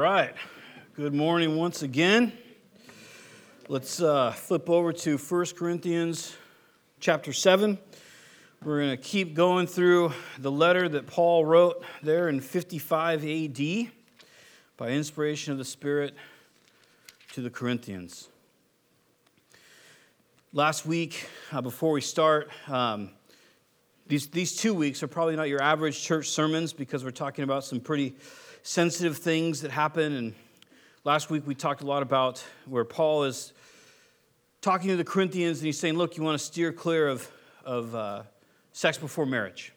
All right. Good morning once again. Let's uh, flip over to 1 Corinthians chapter 7. We're going to keep going through the letter that Paul wrote there in 55 AD by inspiration of the Spirit to the Corinthians. Last week, uh, before we start, um, these, these two weeks are probably not your average church sermons because we're talking about some pretty sensitive things that happen. And last week we talked a lot about where Paul is talking to the Corinthians and he's saying, Look, you want to steer clear of, of uh, sex before marriage.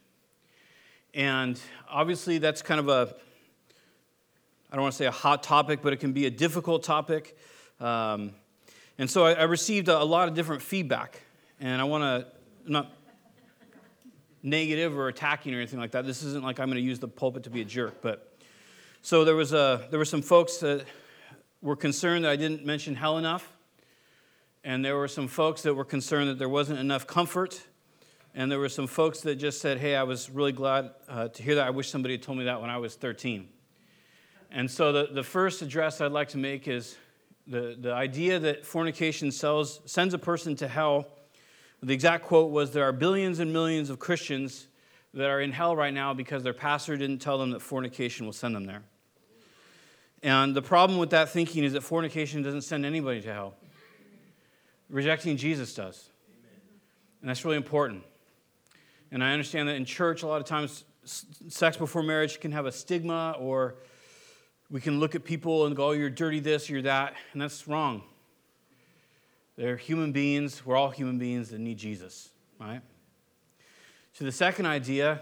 And obviously, that's kind of a, I don't want to say a hot topic, but it can be a difficult topic. Um, and so I, I received a, a, lot of different feedback. And I want to, not negative or attacking or anything like that. This isn't like I'm going to use the pulpit to be a jerk, but so there was a, there were some folks that were concerned that I didn't mention hell enough, and there were some folks that were concerned that there wasn't enough comfort, and there were some folks that just said, "Hey, I was really glad uh, to hear that. I wish somebody had told me that when I was 13." And so the, the first address I'd like to make is the, the idea that fornication sells, sends a person to hell. The exact quote was There are billions and millions of Christians that are in hell right now because their pastor didn't tell them that fornication will send them there. And the problem with that thinking is that fornication doesn't send anybody to hell. Rejecting Jesus does. And that's really important. And I understand that in church, a lot of times, sex before marriage can have a stigma, or we can look at people and go, oh, you're dirty this, you're that. And that's wrong. They're human beings. We're all human beings that need Jesus, right? So the second idea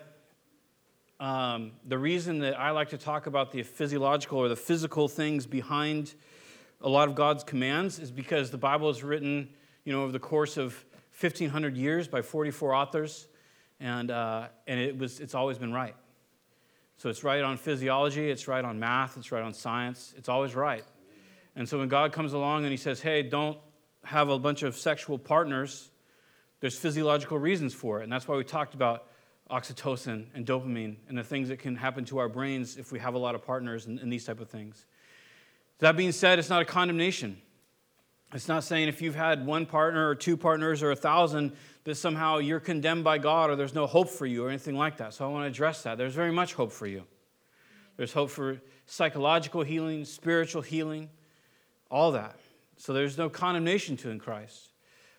um, the reason that I like to talk about the physiological or the physical things behind a lot of God's commands is because the Bible is written, you know, over the course of 1,500 years by 44 authors, and, uh, and it was, it's always been right. So it's right on physiology, it's right on math, it's right on science, it's always right. And so when God comes along and He says, hey, don't have a bunch of sexual partners, there's physiological reasons for it. And that's why we talked about oxytocin and dopamine and the things that can happen to our brains if we have a lot of partners and, and these type of things. That being said, it's not a condemnation. It's not saying if you've had one partner or two partners or a thousand that somehow you're condemned by God or there's no hope for you or anything like that. So I want to address that. There's very much hope for you. There's hope for psychological healing, spiritual healing, all that. So there's no condemnation to in Christ.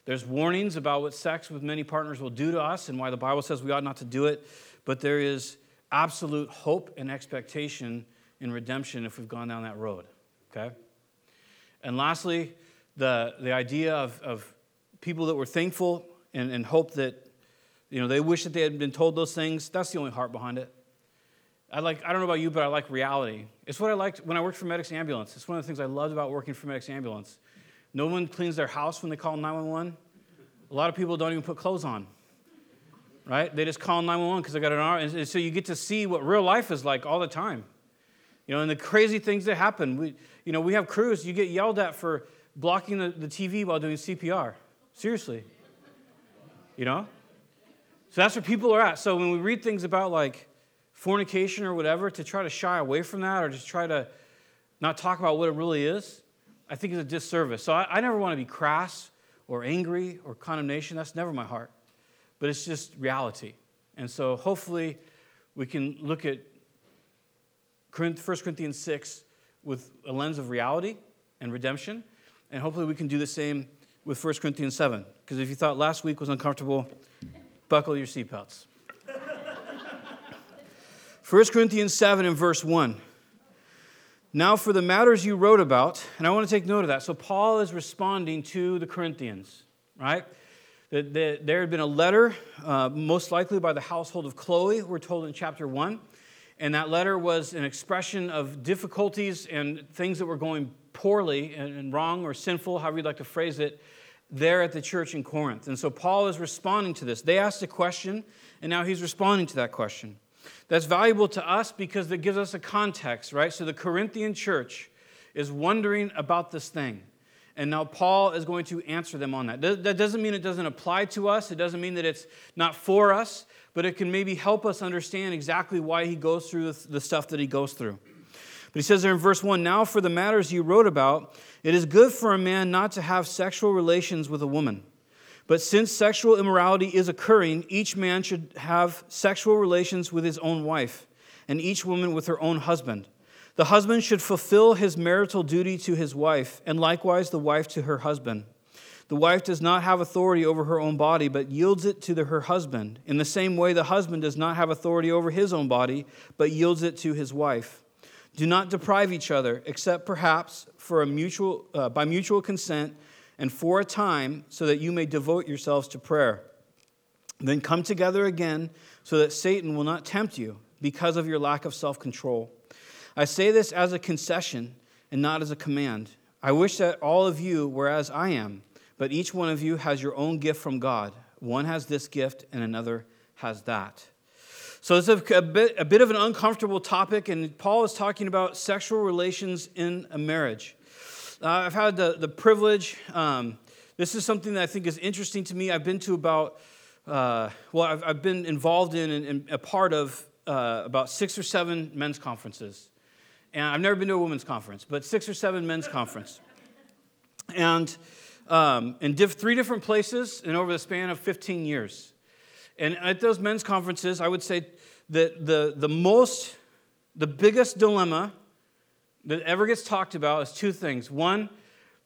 There's warnings about what sex with many partners will do to us and why the Bible says we ought not to do it, but there is absolute hope and expectation in redemption if we've gone down that road. Okay? And lastly, the, the idea of, of people that were thankful and, and hope that, you know, they wish that they had been told those things, that's the only heart behind it. I like, I don't know about you, but I like reality. It's what I liked when I worked for Medix Ambulance. It's one of the things I loved about working for Medix Ambulance. No one cleans their house when they call 911. A lot of people don't even put clothes on, right? They just call 911 because they got an arm. And so you get to see what real life is like all the time. You know, and the crazy things that happen. We, you know, we have crews, you get yelled at for blocking the, the TV while doing CPR. Seriously. You know? So that's where people are at. So when we read things about like fornication or whatever, to try to shy away from that or just try to not talk about what it really is, I think is a disservice. So I, I never want to be crass or angry or condemnation. That's never my heart. But it's just reality. And so hopefully we can look at 1 Corinthians 6 with a lens of reality and redemption. And hopefully we can do the same with 1 Corinthians 7. Because if you thought last week was uncomfortable, buckle your seatbelts. 1 Corinthians 7 and verse 1. Now, for the matters you wrote about, and I want to take note of that. So, Paul is responding to the Corinthians, right? That, there had been a letter, uh, most likely by the household of Chloe, we're told in chapter 1. And that letter was an expression of difficulties and things that were going poorly and, and wrong or sinful, however you'd like to phrase it, there at the church in Corinth. And so Paul is responding to this. They asked a question, and now he's responding to that question. That's valuable to us because it gives us a context, right? So the Corinthian church is wondering about this thing. And now Paul is going to answer them on that. That doesn't mean it doesn't apply to us. It doesn't mean that it's not for us, but it can maybe help us understand exactly why he goes through the stuff that he goes through. But he says there in verse 1 Now for the matters you wrote about, it is good for a man not to have sexual relations with a woman. But since sexual immorality is occurring, each man should have sexual relations with his own wife, and each woman with her own husband. The husband should fulfill his marital duty to his wife, and likewise the wife to her husband. The wife does not have authority over her own body, but yields it to the, her husband. In the same way, the husband does not have authority over his own body, but yields it to his wife. Do not deprive each other, except perhaps for a mutual, uh, by mutual consent and for a time, so that you may devote yourselves to prayer. Then come together again, so that Satan will not tempt you because of your lack of self control. I say this as a concession and not as a command. I wish that all of you were as I am, but each one of you has your own gift from God. One has this gift, and another has that. So it's a, a, bit, a bit of an uncomfortable topic, and Paul is talking about sexual relations in a marriage. Uh, I've had the, the privilege, um, this is something that I think is interesting to me. I've been to about, uh, well, I've, I've, been involved in and, and a part of uh, about six or seven men's conferences. And I've never been to a women's conference, but six or seven men's conference. And um, in diff- three different places and over the span of 15 years. And at those men's conferences, I would say that the, the most, the biggest dilemma that ever gets talked about is two things. One,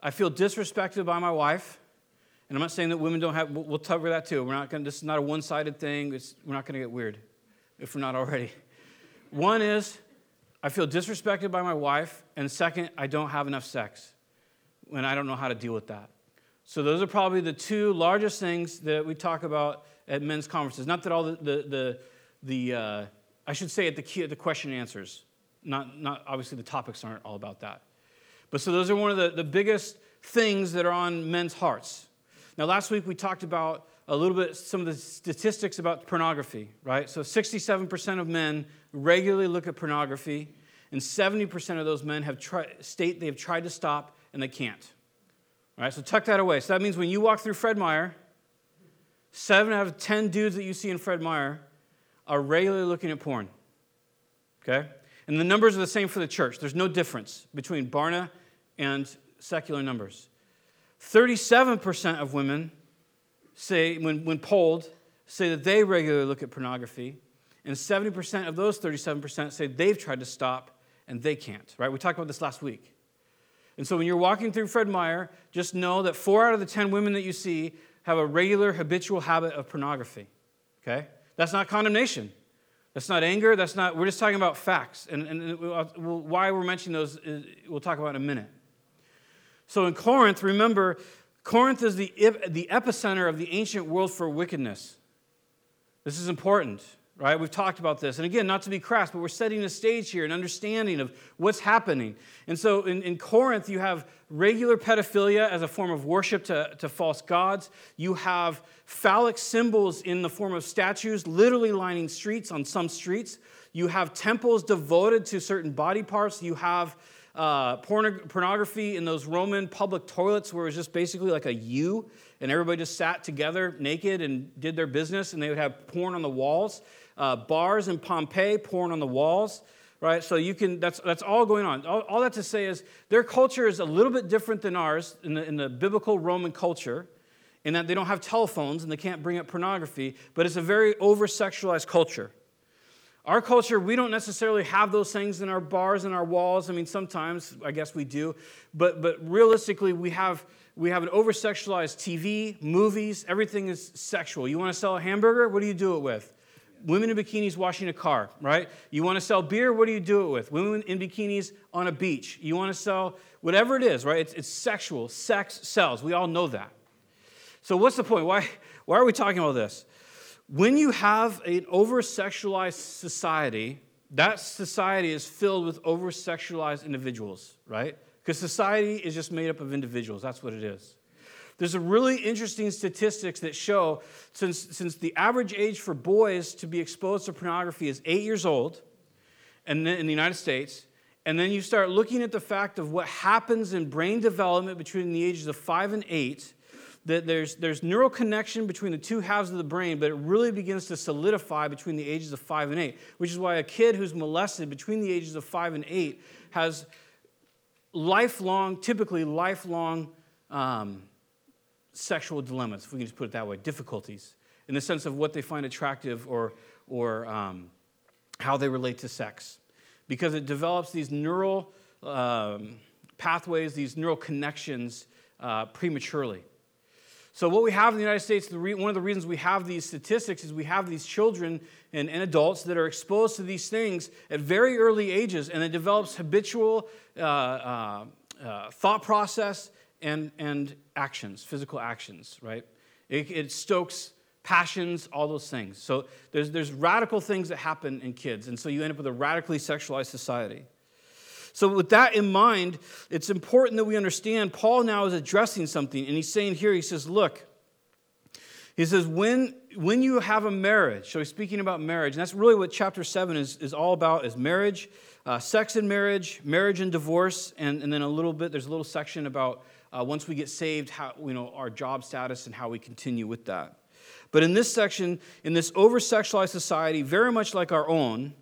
I feel disrespected by my wife. And I'm not saying that women don't have, we'll, cover that too. We're not going to, this is not a one sided thing. It's, we're not going to get weird if we're not already. One is, I feel disrespected by my wife. And second, I don't have enough sex. And I don't know how to deal with that. So those are probably the two largest things that we talk about at men's conferences. Not that all the, the, the, the uh, I should say at the, key, the question answers. Not, not obviously the topics aren't all about that. But so those are one of the, the biggest things that are on men's hearts. Now, last week we talked about a little bit some of the statistics about pornography, right? So 67% of men regularly look at pornography, and 70% of those men have tried, state they have tried to stop and they can't. All right, so tuck that away. So that means when you walk through Fred Meyer, seven out of 10 dudes that you see in Fred Meyer are regularly looking at porn. Okay? And the numbers are the same for the church. There's no difference between Barna and secular numbers. 37% of women say, when, when polled, say that they regularly look at pornography. And 70% of those 37% say they've tried to stop and they can't, right? We talked about this last week. And so when you're walking through Fred Meyer, just know that four out of the 10 women that you see have a regular habitual habit of pornography, okay? That's not condemnation. That's not anger. That's not, we're just talking about facts. And, and we'll, why we're mentioning those, is, we'll talk about in a minute. So in Corinth, remember, Corinth is the, the epicenter of the ancient world for wickedness. This is important right? We've talked about this. And again, not to be crass, but we're setting a stage here, an understanding of what's happening. And so in, in Corinth, you have regular pedophilia as a form of worship to, to false gods. You have phallic symbols in the form of statues, literally lining streets on some streets. You have temples devoted to certain body parts. You have uh, pornography in those Roman public toilets where it was just basically like a U, and everybody just sat together naked and did their business, and they would have porn on the walls uh, bars in Pompeii, porn on the walls, right? So you can, that's, that's all going on. All, all, that to say is their culture is a little bit different than ours in the, in the biblical Roman culture, in that they don't have telephones and they can't bring up pornography, but it's a very over sexualized culture. Our culture, we don't necessarily have those things in our bars and our walls. I mean, sometimes I guess we do, but, but realistically, we have, we have an over sexualized TV, movies, everything is sexual. You want to sell a hamburger? What do you do it with? Women in bikinis washing a car, right? You want to sell beer, what do you do it with? Women in bikinis on a beach. You want to sell whatever it is, right? It's, it's sexual. Sex sells. We all know that. So, what's the point? Why, why are we talking about this? When you have an over sexualized society, that society is filled with over sexualized individuals, right? Because society is just made up of individuals. That's what it is. There's a really interesting statistics that show since, since the average age for boys to be exposed to pornography is eight years old and in the United States, and then you start looking at the fact of what happens in brain development between the ages of five and eight, that there's, there's neural connection between the two halves of the brain, but it really begins to solidify between the ages of five and eight, which is why a kid who's molested between the ages of five and eight has lifelong, typically lifelong um, sexual dilemmas, if we can just put it that way, difficulties, in the sense of what they find attractive or, or um, how they relate to sex. Because it develops these neural um, pathways, these neural connections uh, prematurely. So, what we have in the United States, the re- one of the reasons we have these statistics is we have these children and, and, adults that are exposed to these things at very early ages, and it develops habitual uh, uh, uh, thought process and, and actions, physical actions, right? It, it, stokes passions, all those things. So, there's, there's radical things that happen in kids, and so you end up with a radically sexualized society. So, with that in mind, it's important that we understand Paul now is addressing something, and he's saying here, he says, Look, he says, when, when you have a marriage, so he's speaking about marriage, and that's really what chapter 7 is, is all about, is marriage, uh, sex and marriage, marriage and divorce, and, and then a little bit, there's a little section about uh, once we get saved, how, you know, our job status and how we continue with that. But in this section, in this over sexualized society, very much like our own,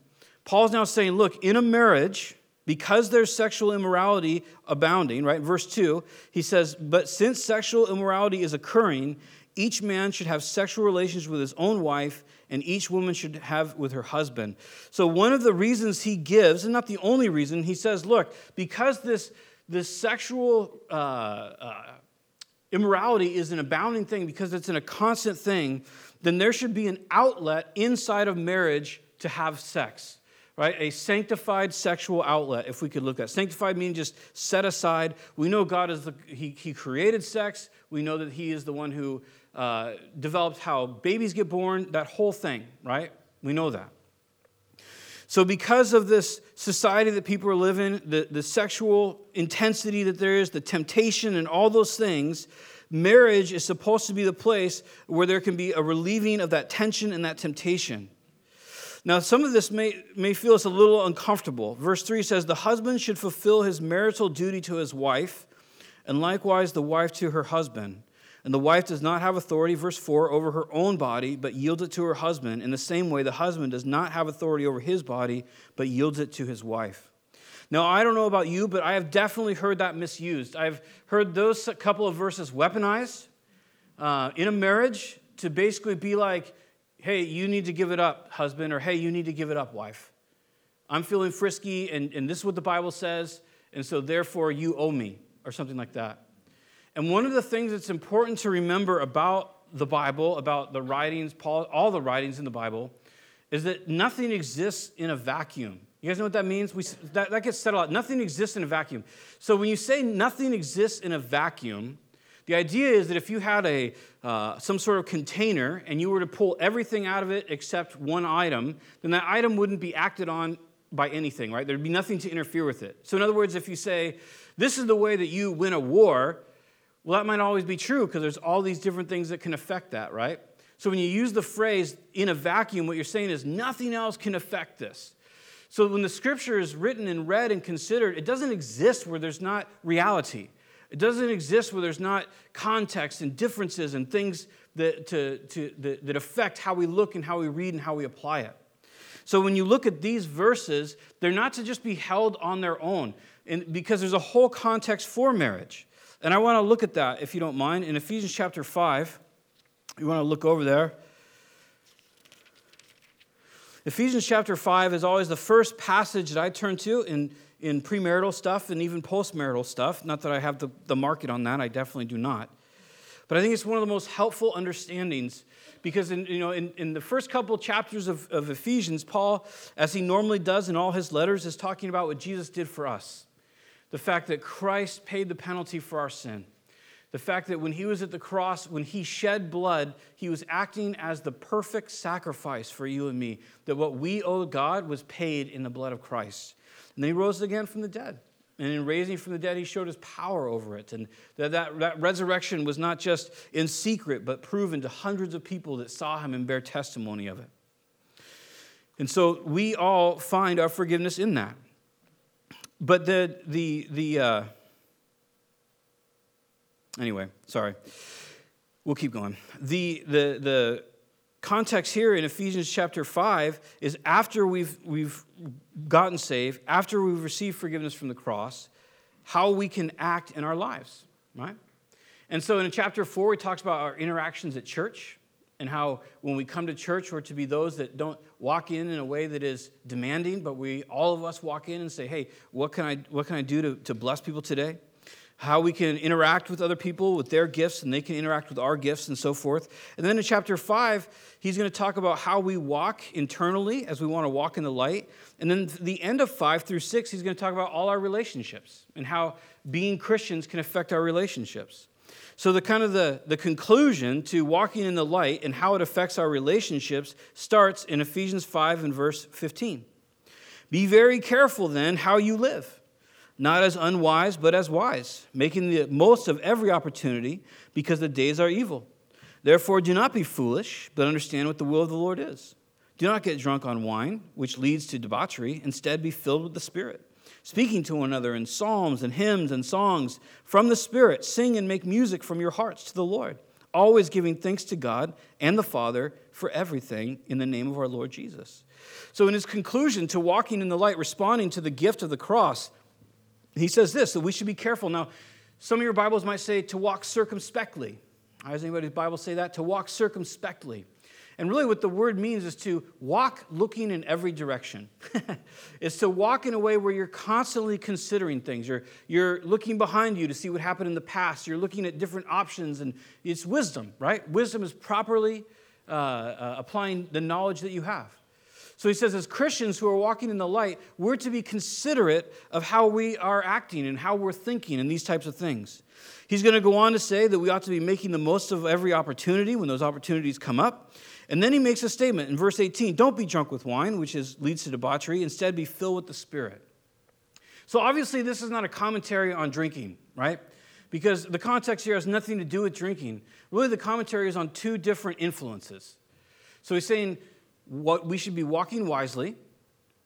Paul's now saying, look, in a marriage, because there's sexual immorality abounding, right? Verse 2, he says, But since sexual immorality is occurring, each man should have sexual relations with his own wife, and each woman should have with her husband. So, one of the reasons he gives, and not the only reason, he says, Look, because this, this sexual uh, uh, immorality is an abounding thing, because it's in a constant thing, then there should be an outlet inside of marriage to have sex right? A sanctified sexual outlet, if we could look at. Sanctified means just set aside. We know God is the, he, he created sex. We know that He is the one who uh, developed how babies get born, that whole thing, right? We know that. So, because of this society that people are living, the, the sexual intensity that there is, the temptation, and all those things, marriage is supposed to be the place where there can be a relieving of that tension and that temptation. Now, some of this may, may feel us a little uncomfortable. Verse 3 says, The husband should fulfill his marital duty to his wife, and likewise the wife to her husband. And the wife does not have authority, verse 4, over her own body, but yields it to her husband. In the same way, the husband does not have authority over his body, but yields it to his wife. Now, I don't know about you, but I have definitely heard that misused. I've heard those couple of verses weaponized uh, in a marriage to basically be like, hey, you need to give it up, husband, or hey, you need to give it up, wife. I'm feeling frisky, and, and this is what the Bible says, and so therefore you owe me, or something like that. And one of the things that's important to remember about the Bible, about the writings, Paul, all the writings in the Bible, is that nothing exists in a vacuum. You guys know what that means? We, that, that gets said a lot. Nothing exists in a vacuum. So when you say nothing exists in a vacuum, the idea is that if you had a, uh, some sort of container and you were to pull everything out of it except one item, then that item wouldn't be acted on by anything, right? There'd be nothing to interfere with it. So, in other words, if you say, this is the way that you win a war, well, that might always be true because there's all these different things that can affect that, right? So, when you use the phrase in a vacuum, what you're saying is nothing else can affect this. So, when the scripture is written and read and considered, it doesn't exist where there's not reality. It doesn't exist where there's not context and differences and things that, to, to, that, that affect how we look and how we read and how we apply it. So when you look at these verses, they're not to just be held on their own, and, because there's a whole context for marriage. And I want to look at that, if you don't mind, in Ephesians chapter 5. You want to look over there. Ephesians chapter 5 is always the first passage that I turn to in, in premarital stuff and even postmarital stuff. Not that I have the, the market on that, I definitely do not. But I think it's one of the most helpful understandings because in, you know, in, in the first couple chapters of, of Ephesians, Paul, as he normally does in all his letters, is talking about what Jesus did for us. The fact that Christ paid the penalty for our sin. The fact that when he was at the cross, when he shed blood, he was acting as the perfect sacrifice for you and me. That what we owe God was paid in the blood of Christ. And then he rose again from the dead. And in raising from the dead, he showed his power over it. And that, that, that resurrection was not just in secret, but proven to hundreds of people that saw him and bear testimony of it. And so we all find our forgiveness in that. But the, the, the uh, anyway, sorry. We'll keep going. The, the, the context here in Ephesians chapter 5 is after we've, we've gotten saved, after we've received forgiveness from the cross, how we can act in our lives, right? And so in chapter four, he talks about our interactions at church and how when we come to church, we're to be those that don't walk in in a way that is demanding, but we, all of us, walk in and say, hey, what can I, what can I do to, to bless people today? How we can interact with other people with their gifts and they can interact with our gifts and so forth. And then in chapter five, he's going to talk about how we walk internally as we want to walk in the light. And then the end of five through six, he's going to talk about all our relationships and how being Christians can affect our relationships. So, the kind of the, the conclusion to walking in the light and how it affects our relationships starts in Ephesians 5 and verse 15. Be very careful then how you live, not as unwise, but as wise, making the most of every opportunity because the days are evil. Therefore, do not be foolish, but understand what the will of the Lord is. Do not get drunk on wine, which leads to debauchery. Instead, be filled with the Spirit speaking to one another in psalms and hymns and songs from the Spirit. Sing and make music from your hearts to the Lord, always giving thanks to God and the Father for everything in the name of our Lord Jesus. So, in his conclusion to walking in the light, responding to the gift of the cross, he says this that we should be careful. Now, some of your Bibles might say to walk circumspectly. Does anybody's Bible say that? To walk circumspectly. And really, what the word means is to walk looking in every direction. it's to walk in a way where you're constantly considering things. You're, you're looking behind you to see what happened in the past. You're looking at different options, and it's wisdom, right? Wisdom is properly uh, uh, applying the knowledge that you have. So he says, as Christians who are walking in the light, we're to be considerate of how we are acting and how we're thinking and these types of things. He's going to go on to say that we ought to be making the most of every opportunity when those opportunities come up. And then he makes a statement in verse 18 Don't be drunk with wine, which is, leads to debauchery. Instead, be filled with the Spirit. So, obviously, this is not a commentary on drinking, right? Because the context here has nothing to do with drinking. Really, the commentary is on two different influences. So, he's saying what we should be walking wisely,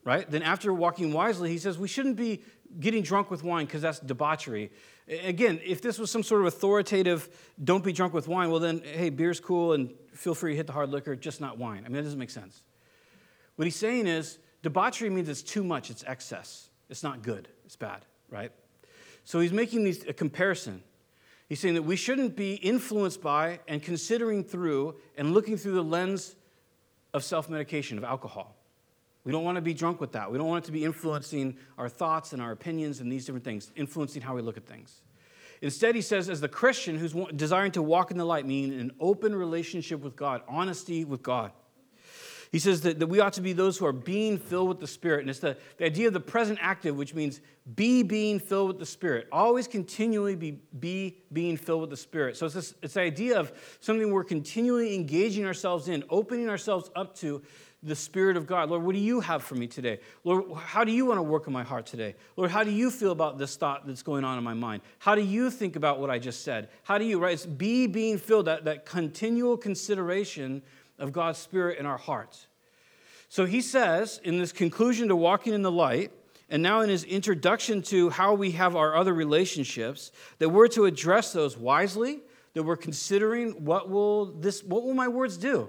right? Then, after walking wisely, he says we shouldn't be getting drunk with wine because that's debauchery. Again, if this was some sort of authoritative, don't be drunk with wine, well, then, hey, beer's cool and feel free to hit the hard liquor, just not wine. I mean, that doesn't make sense. What he's saying is debauchery means it's too much, it's excess. It's not good, it's bad, right? So he's making these, a comparison. He's saying that we shouldn't be influenced by and considering through and looking through the lens of self medication, of alcohol. We don't want to be drunk with that. We don't want it to be influencing our thoughts and our opinions and these different things, influencing how we look at things. Instead, he says, as the Christian who's desiring to walk in the light, meaning an open relationship with God, honesty with God. He says that, that we ought to be those who are being filled with the Spirit. And it's the, the idea of the present active, which means be being filled with the Spirit. Always continually be, be being filled with the Spirit. So it's this it's the idea of something we're continually engaging ourselves in, opening ourselves up to the Spirit of God. Lord, what do you have for me today? Lord, how do you want to work in my heart today? Lord, how do you feel about this thought that's going on in my mind? How do you think about what I just said? How do you, right? It's be being filled, that, that continual consideration of God's Spirit in our hearts. So he says in this conclusion to walking in the light, and now in his introduction to how we have our other relationships, that we're to address those wisely, that we're considering what will this what will my words do?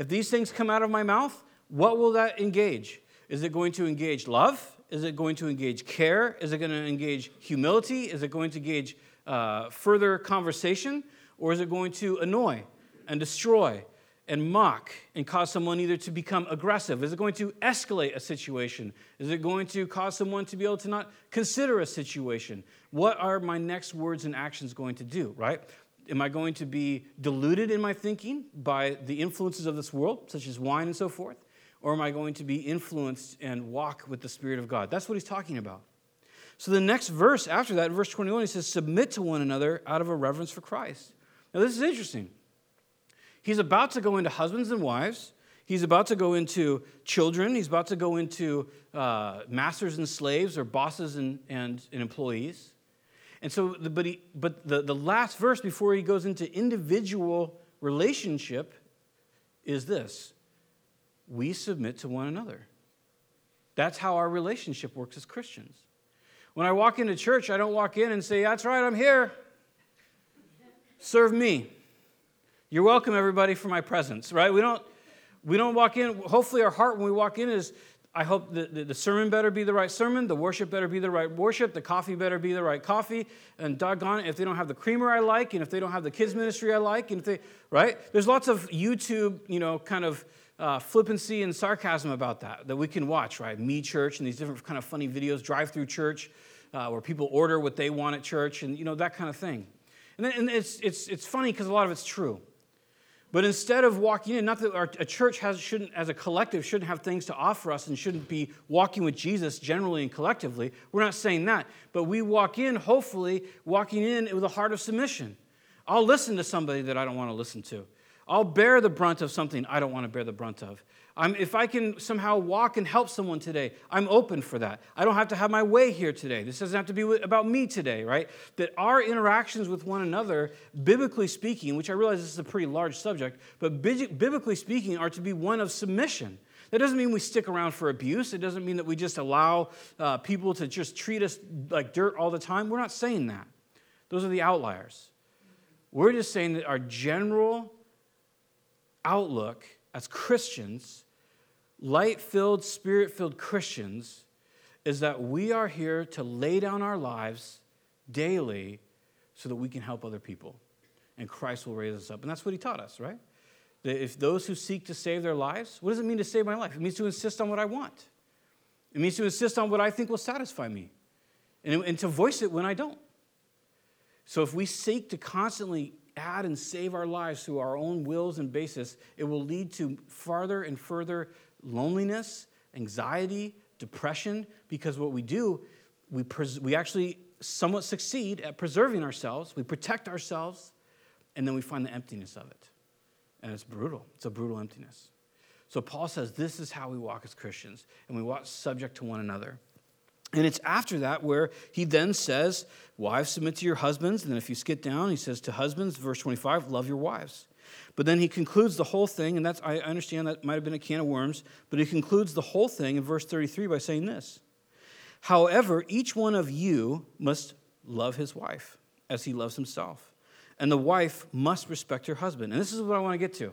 If these things come out of my mouth, what will that engage? Is it going to engage love? Is it going to engage care? Is it going to engage humility? Is it going to engage uh, further conversation? Or is it going to annoy and destroy and mock and cause someone either to become aggressive? Is it going to escalate a situation? Is it going to cause someone to be able to not consider a situation? What are my next words and actions going to do, right? Am I going to be deluded in my thinking by the influences of this world, such as wine and so forth? Or am I going to be influenced and walk with the Spirit of God? That's what he's talking about. So the next verse after that, verse 21, he says, Submit to one another out of a reverence for Christ. Now, this is interesting. He's about to go into husbands and wives. He's about to go into children. He's about to go into uh, masters and slaves or bosses and, and, and employees. And so, but, he, but the, the last verse before he goes into individual relationship is this we submit to one another. That's how our relationship works as Christians. When I walk into church, I don't walk in and say, That's right, I'm here. Serve me. You're welcome, everybody, for my presence, right? We don't, we don't walk in. Hopefully, our heart when we walk in is I hope the, the, the, sermon better be the right sermon, the worship better be the right worship, the coffee better be the right coffee, and doggone it, if they don't have the creamer I like, and if they don't have the kids ministry I like, and if they, right? There's lots of YouTube, you know, kind of uh, flippancy and sarcasm about that that we can watch, right? Me Church and these different kind of funny videos, drive through church, uh, where people order what they want at church, and, you know, that kind of thing. And, then, and it's, it's, it's funny because a lot of it's true. But instead of walking in, not that our, a church has, shouldn't, as a collective, shouldn't have things to offer us and shouldn't be walking with Jesus generally and collectively. We're not saying that. But we walk in, hopefully, walking in with a heart of submission. I'll listen to somebody that I don't want to listen to. I'll bear the brunt of something I don't want to bear the brunt of. I'm, if I can somehow walk and help someone today, I'm open for that. I don't have to have my way here today. This doesn't have to be about me today, right? That our interactions with one another, biblically speaking, which I realize this is a pretty large subject, but biblically speaking, are to be one of submission. That doesn't mean we stick around for abuse. It doesn't mean that we just allow uh, people to just treat us like dirt all the time. We're not saying that. Those are the outliers. We're just saying that our general outlook as Christians, light filled, spirit filled Christians, is that we are here to lay down our lives daily so that we can help other people. And Christ will raise us up. And that's what he taught us, right? That if those who seek to save their lives, what does it mean to save my life? It means to insist on what I want, it means to insist on what I think will satisfy me, and, and to voice it when I don't. So if we seek to constantly add and save our lives through our own wills and basis, it will lead to farther and further loneliness, anxiety, depression, because what we do, we, pres- we actually somewhat succeed at preserving ourselves, we protect ourselves, and then we find the emptiness of it. And it's brutal. It's a brutal emptiness. So Paul says this is how we walk as Christians, and we walk subject to one another. And it's after that where he then says, Wives, submit to your husbands. And then if you skip down, he says to husbands, verse 25, love your wives. But then he concludes the whole thing, and that's I understand that might have been a can of worms, but he concludes the whole thing in verse 33 by saying this. However, each one of you must love his wife as he loves himself. And the wife must respect her husband. And this is what I want to get to.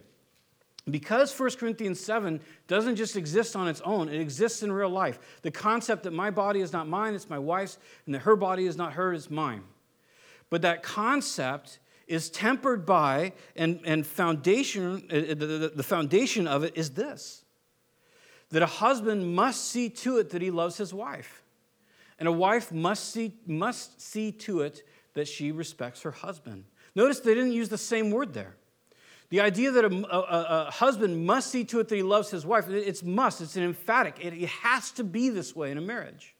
Because 1 Corinthians 7 doesn't just exist on its own, it exists in real life. The concept that my body is not mine, it's my wife's, and that her body is not hers, it's mine. But that concept is tempered by, and, and foundation, uh, uh, the, the foundation of it is this that a husband must see to it that he loves his wife. And a wife must see, must see to it that she respects her husband. Notice they didn't use the same word there. The idea that a, a, a, husband must see to it that he loves his wife, it's must, it's an emphatic. It, it has to be this way in a marriage.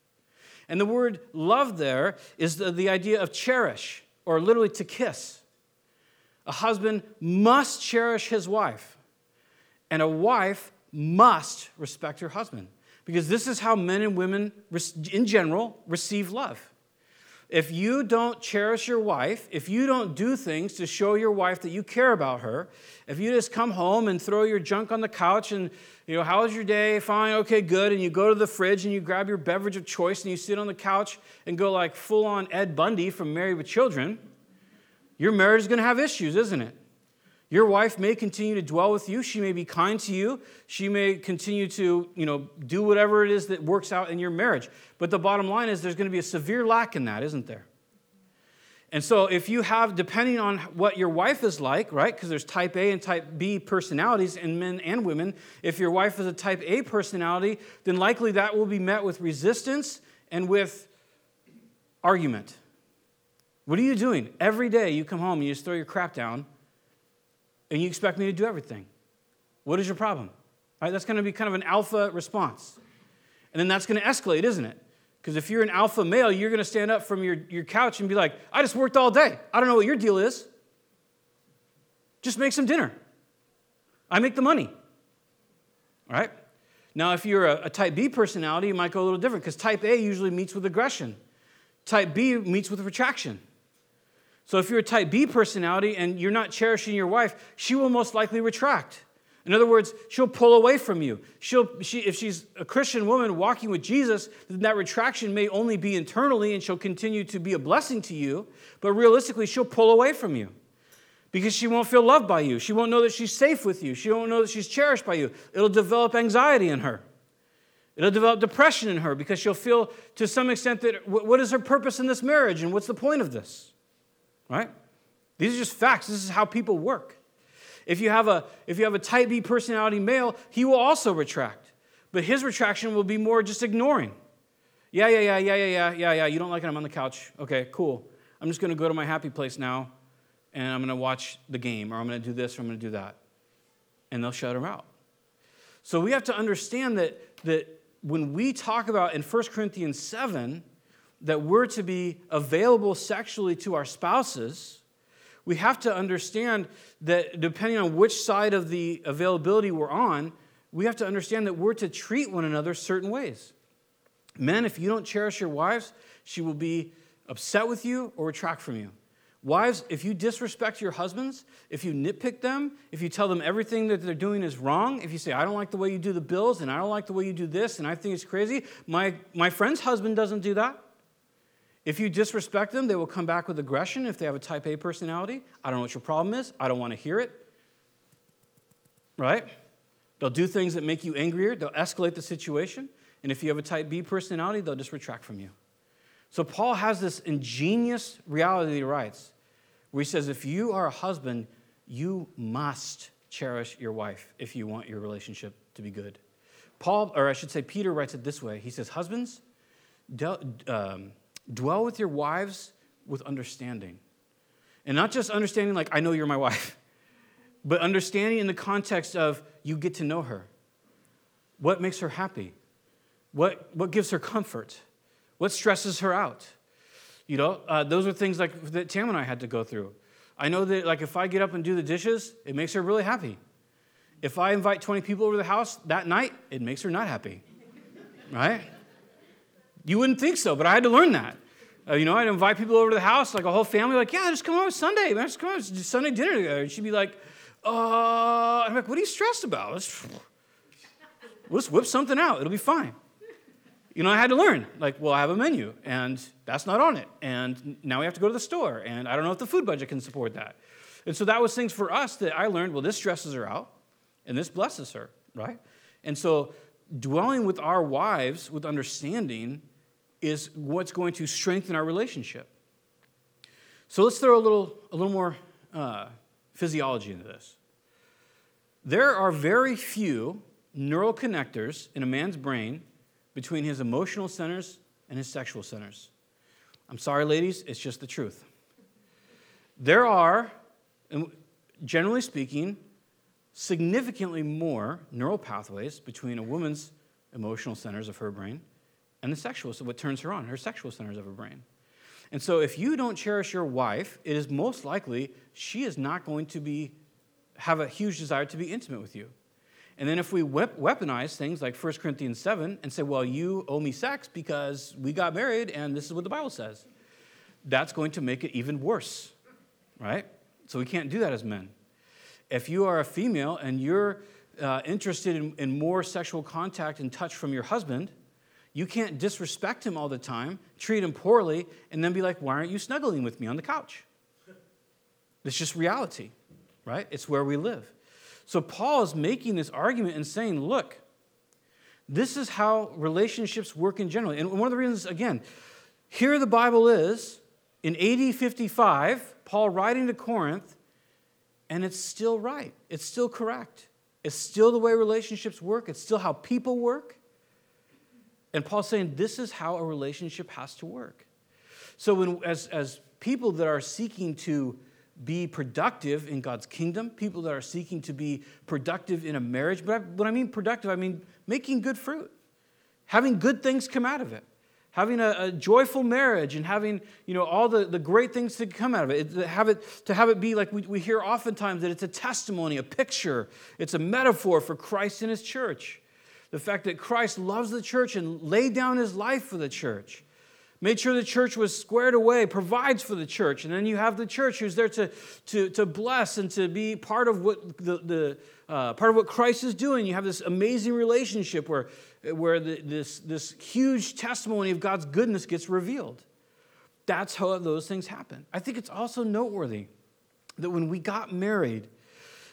And the word love there is the, the idea of cherish, or literally to kiss. A husband must cherish his wife, and a wife must respect her husband. Because this is how men and women, in general, receive love. If you don't cherish your wife, if you don't do things to show your wife that you care about her, if you just come home and throw your junk on the couch and, you know, how was your day? Fine, okay, good. And you go to the fridge and you grab your beverage of choice and you sit on the couch and go like full on Ed Bundy from Married with Children, your marriage is going to have issues, isn't it? Your wife may continue to dwell with you. She may be kind to you. She may continue to, you know, do whatever it is that works out in your marriage. But the bottom line is there's going to be a severe lack in that, isn't there? And so if you have, depending on what your wife is like, right? Because there's type A and type B personalities in men and women. If your wife is a type A personality, then likely that will be met with resistance and with argument. What are you doing? Every day you come home, and you just throw your crap down and you expect me to do everything. What is your problem? Right, that's going to be kind of an alpha response. And then that's going to escalate, isn't it? Because if you're an alpha male, you're going to stand up from your, your couch and be like, I just worked all day. I don't know what your deal is. Just make some dinner. I make the money. All right? Now, if you're a, a type B personality, you might go a little different because type A usually meets with aggression, type B meets with retraction. So if you're a type B personality and you're not cherishing your wife, she will most likely retract. In other words, she'll pull away from you. She'll, she, if she's a Christian woman walking with Jesus, then that retraction may only be internally and she'll continue to be a blessing to you, but realistically, she'll pull away from you because she won't feel loved by you. She won't know that she's safe with you. She won't know that she's cherished by you. It'll develop anxiety in her. It'll develop depression in her because she'll feel to some extent that what is her purpose in this marriage and what's the point of this? Right? These are just facts. This is how people work. If you have a, if you have a type B personality male, he will also retract. But his retraction will be more just ignoring. Yeah, yeah, yeah, yeah, yeah, yeah, yeah, yeah. You don't like it? I'm on the couch. Okay, cool. I'm just going to go to my happy place now and I'm going to watch the game or I'm going to do this or I'm going to do that. And they'll shut him out. So we have to understand that, that when we talk about in 1 Corinthians 7 that we're to be available sexually to our spouses, we have to understand that depending on which side of the availability we're on, we have to understand that we're to treat one another certain ways. Men, if you don't cherish your wives, she will be upset with you or retract from you. Wives, if you disrespect your husbands, if you nitpick them, if you tell them everything that they're doing is wrong, if you say, I don't like the way you do the bills and I don't like the way you do this and I think it's crazy, my, my friend's husband doesn't do that. If you disrespect them, they will come back with aggression if they have a type A personality. I don't know what your problem is. I don't want to hear it. Right? They'll do things that make you angrier. They'll escalate the situation. And if you have a type B personality, they'll just retract from you. So Paul has this ingenious reality he writes where he says, if you are a husband, you must cherish your wife if you want your relationship to be good. Paul, or I should say, Peter writes it this way. He says, Husbands, um, dwell with your wives with understanding. And not just understanding, like, I know you're my wife, but understanding in the context of you get to know her. What makes her happy? What, what gives her comfort? What stresses her out? You know, uh, those are things like that Tam and I had to go through. I know that, like, if I get up and do the dishes, it makes her really happy. If I invite 20 people over the house that night, it makes her not happy. Right? You wouldn't think so, but I had to learn that. Uh, you know, I'd invite people over to the house, like a whole family, like, yeah, just come over Sunday, man, just come over, Sunday dinner together. And she'd be like, uh, I'm like, what are you stressed about? Let's, let's whip something out. It'll be fine you know, I had to learn. Like, well, I have a menu, and that's not on it. And now we have to go to the store, and I don't know if the food budget can support that. And so that was things for us that I learned, well, this stresses her out, and this blesses her, right? And so dwelling with our wives with understanding is what's going to strengthen our relationship. So let's throw a little, a little more uh, physiology into this. There are very few neural connectors in a man's brain between his emotional centers and his sexual centers. I'm sorry, ladies, it's just the truth. There are, generally speaking, significantly more neural pathways between a woman's emotional centers of her brain and the sexual, so what turns her on, her sexual centers of her brain. And so if you don't cherish your wife, it is most likely she is not going to be have a huge desire to be intimate with you. And then if we weaponize things like 1 Corinthians 7 and say, well, you owe me sex because we got married and this is what the Bible says, that's going to make it even worse, right? So we can't do that as men. If you are a female and you're uh, interested in, in more sexual contact and touch from your husband, you can't disrespect him all the time, treat him poorly, and then be like, why aren't you snuggling with me on the couch? It's just reality, right? It's where we live. So Paul is making this argument and saying, look, this is how relationships work in general. And one of the reasons, again, here the Bible is in AD 55, Paul writing to Corinth, and it's still right. It's still correct. It's still the way relationships work. It's still how people work. And Paul's saying this is how a relationship has to work. So, when, as, as people that are seeking to be productive in God's kingdom, people that are seeking to be productive in a marriage. But I, when I mean productive, I mean making good fruit, having good things come out of it, having a, a joyful marriage, and having you know all the, the great things to come out of it. it have it to have it be like we, we hear oftentimes that it's a testimony, a picture, it's a metaphor for Christ and His church. The fact that Christ loves the church and laid down His life for the church made sure the church was squared away, provides for the church. And then you have the church who's there to, to, to bless and to be part of what, the, the, uh, part of what Christ is doing. You have this amazing relationship where, where the, this, this huge testimony of God's goodness gets revealed. That's how those things happen. I think it's also noteworthy that when we got married,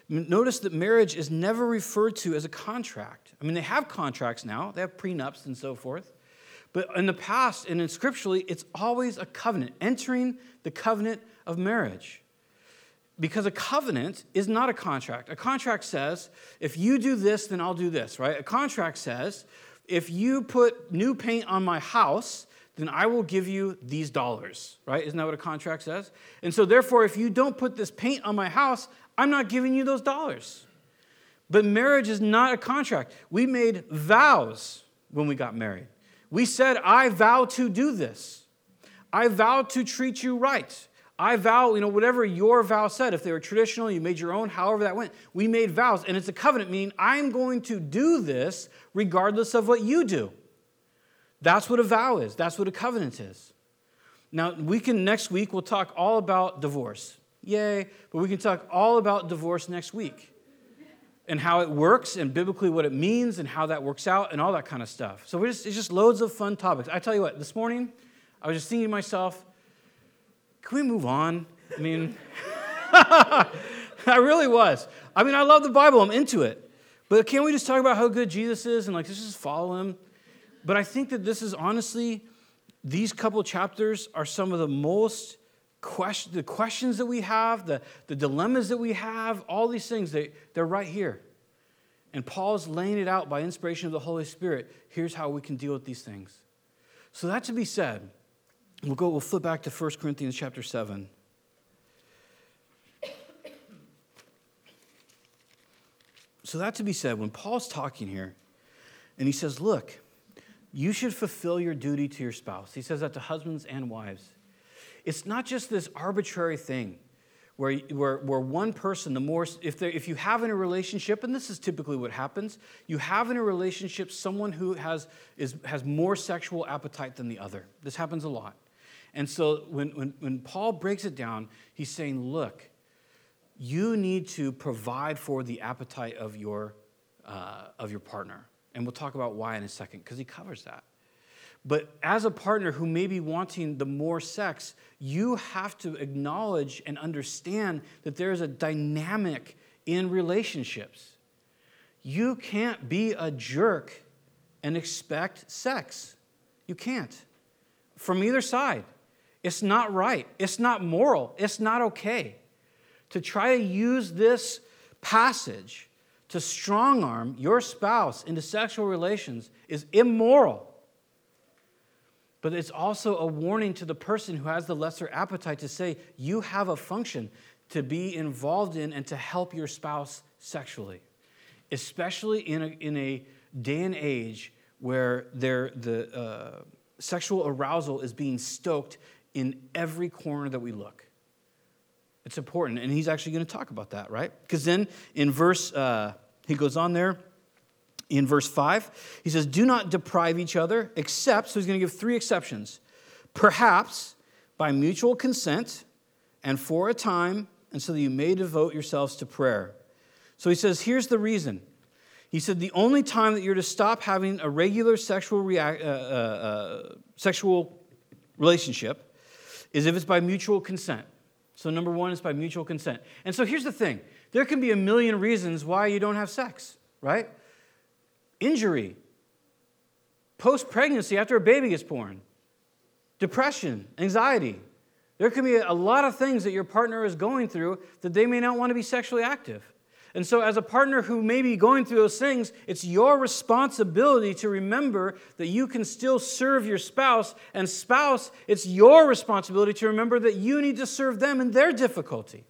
Notice that marriage is never referred to as a contract. I mean, they have contracts now, they have prenups and so forth. But in the past and in scripturally, it's always a covenant, entering the covenant of marriage. Because a covenant is not a contract. A contract says, if you do this, then I'll do this, right? A contract says, if you put new paint on my house, then I will give you these dollars, right? Isn't that what a contract says? And so, therefore, if you don't put this paint on my house, I'm not giving you those dollars. But marriage is not a contract. We made vows when we got married. We said, I vow to do this. I vow to treat you right. I vow, you know, whatever your vow said, if they were traditional, you made your own, however that went. We made vows, and it's a covenant, meaning I'm going to do this regardless of what you do. That's what a vow is, that's what a covenant is. Now, we can, next week, we'll talk all about divorce. Yay, but we can talk all about divorce next week and how it works and biblically what it means and how that works out and all that kind of stuff. So just, it's just loads of fun topics. I tell you what, this morning I was just thinking to myself, can we move on? I mean, I really was. I mean, I love the Bible, I'm into it. But can't we just talk about how good Jesus is and like just follow him? But I think that this is honestly, these couple chapters are some of the most question, the questions that we have, the, the dilemmas that we have, all these things, they, they're right here. And Paul's laying it out by inspiration of the Holy Spirit. Here's how we can deal with these things. So that to be said, we'll go, we'll flip back to 1 Corinthians chapter 7. So that to be said, when Paul's talking here, and he says, Look, you should fulfill your duty to your spouse. He says that to husbands and wives. It's not just this arbitrary thing where, where, where one person, the more, if, if you have in a relationship, and this is typically what happens, you have in a relationship someone who has, is, has more sexual appetite than the other. This happens a lot. And so when, when, when Paul breaks it down, he's saying, look, you need to provide for the appetite of your, uh, of your partner. And we'll talk about why in a second, because he covers that. But as a partner who may be wanting the more sex, you have to acknowledge and understand that there is a dynamic in relationships. You can't be a jerk and expect sex. You can't. From either side. It's not right. It's not moral. It's not okay. To try to use this passage to strong arm your spouse into sexual relations is immoral. But it's also a warning to the person who has the lesser appetite to say, you have a function to be involved in and to help your spouse sexually, especially in a, in a day and age where the uh, sexual arousal is being stoked in every corner that we look. It's important, and he's actually going to talk about that, right? Because then in verse, uh, he goes on there in verse 5. He says, Do not deprive each other, except, so he's going to give three exceptions. Perhaps by mutual consent and for a time, and so that you may devote yourselves to prayer. So he says, Here's the reason. He said, The only time that you're to stop having a regular sexual, uh, uh, uh, sexual relationship is if it's by mutual consent. So, number one is by mutual consent. And so here's the thing there can be a million reasons why you don't have sex, right? Injury, post pregnancy after a baby is born, depression, anxiety. There can be a lot of things that your partner is going through that they may not want to be sexually active. And so, as a partner who may be going through those things, it's your responsibility to remember that you can still serve your spouse. And, spouse, it's your responsibility to remember that you need to serve them in their difficulty.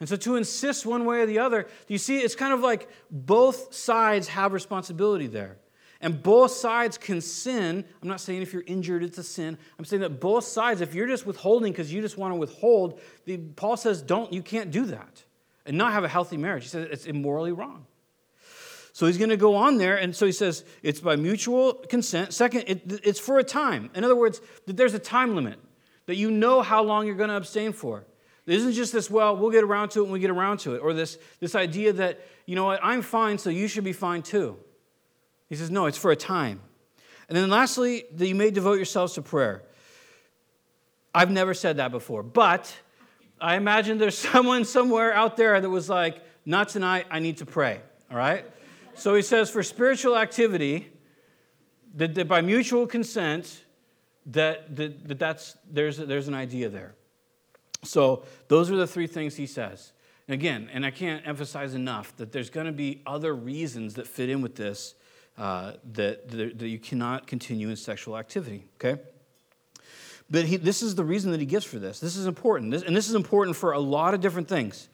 And so to insist one way or the other, you see? It's kind of like both sides have responsibility there. And both sides can sin. I'm not saying if you're injured, it's a sin. I'm saying that both sides, if you're just withholding because you just want to withhold, the, Paul says, don't, you can't do that and not have a healthy marriage. He says it's immorally wrong. So he's going to go on there, and so he says it's by mutual consent. Second, it, it's for a time. In other words, that there's a time limit that you know how long you're going to abstain for. Isn't just this, well, we'll get around to it when we get around to it, or this, this idea that, you know what, I'm fine, so you should be fine too. He says, no, it's for a time. And then lastly, that you may devote yourselves to prayer. I've never said that before, but I imagine there's someone somewhere out there that was like, not tonight, I need to pray, all right? So he says, for spiritual activity, that, that by mutual consent, that, that, that that's, there's, there's an idea there. So those are the three things he says. Again, and I can't emphasize enough that there's going to be other reasons that fit in with this uh, that, that, that you cannot continue in sexual activity, okay? But he, this is the reason that he gives for this. This is important. This, and this is important for a lot of different things.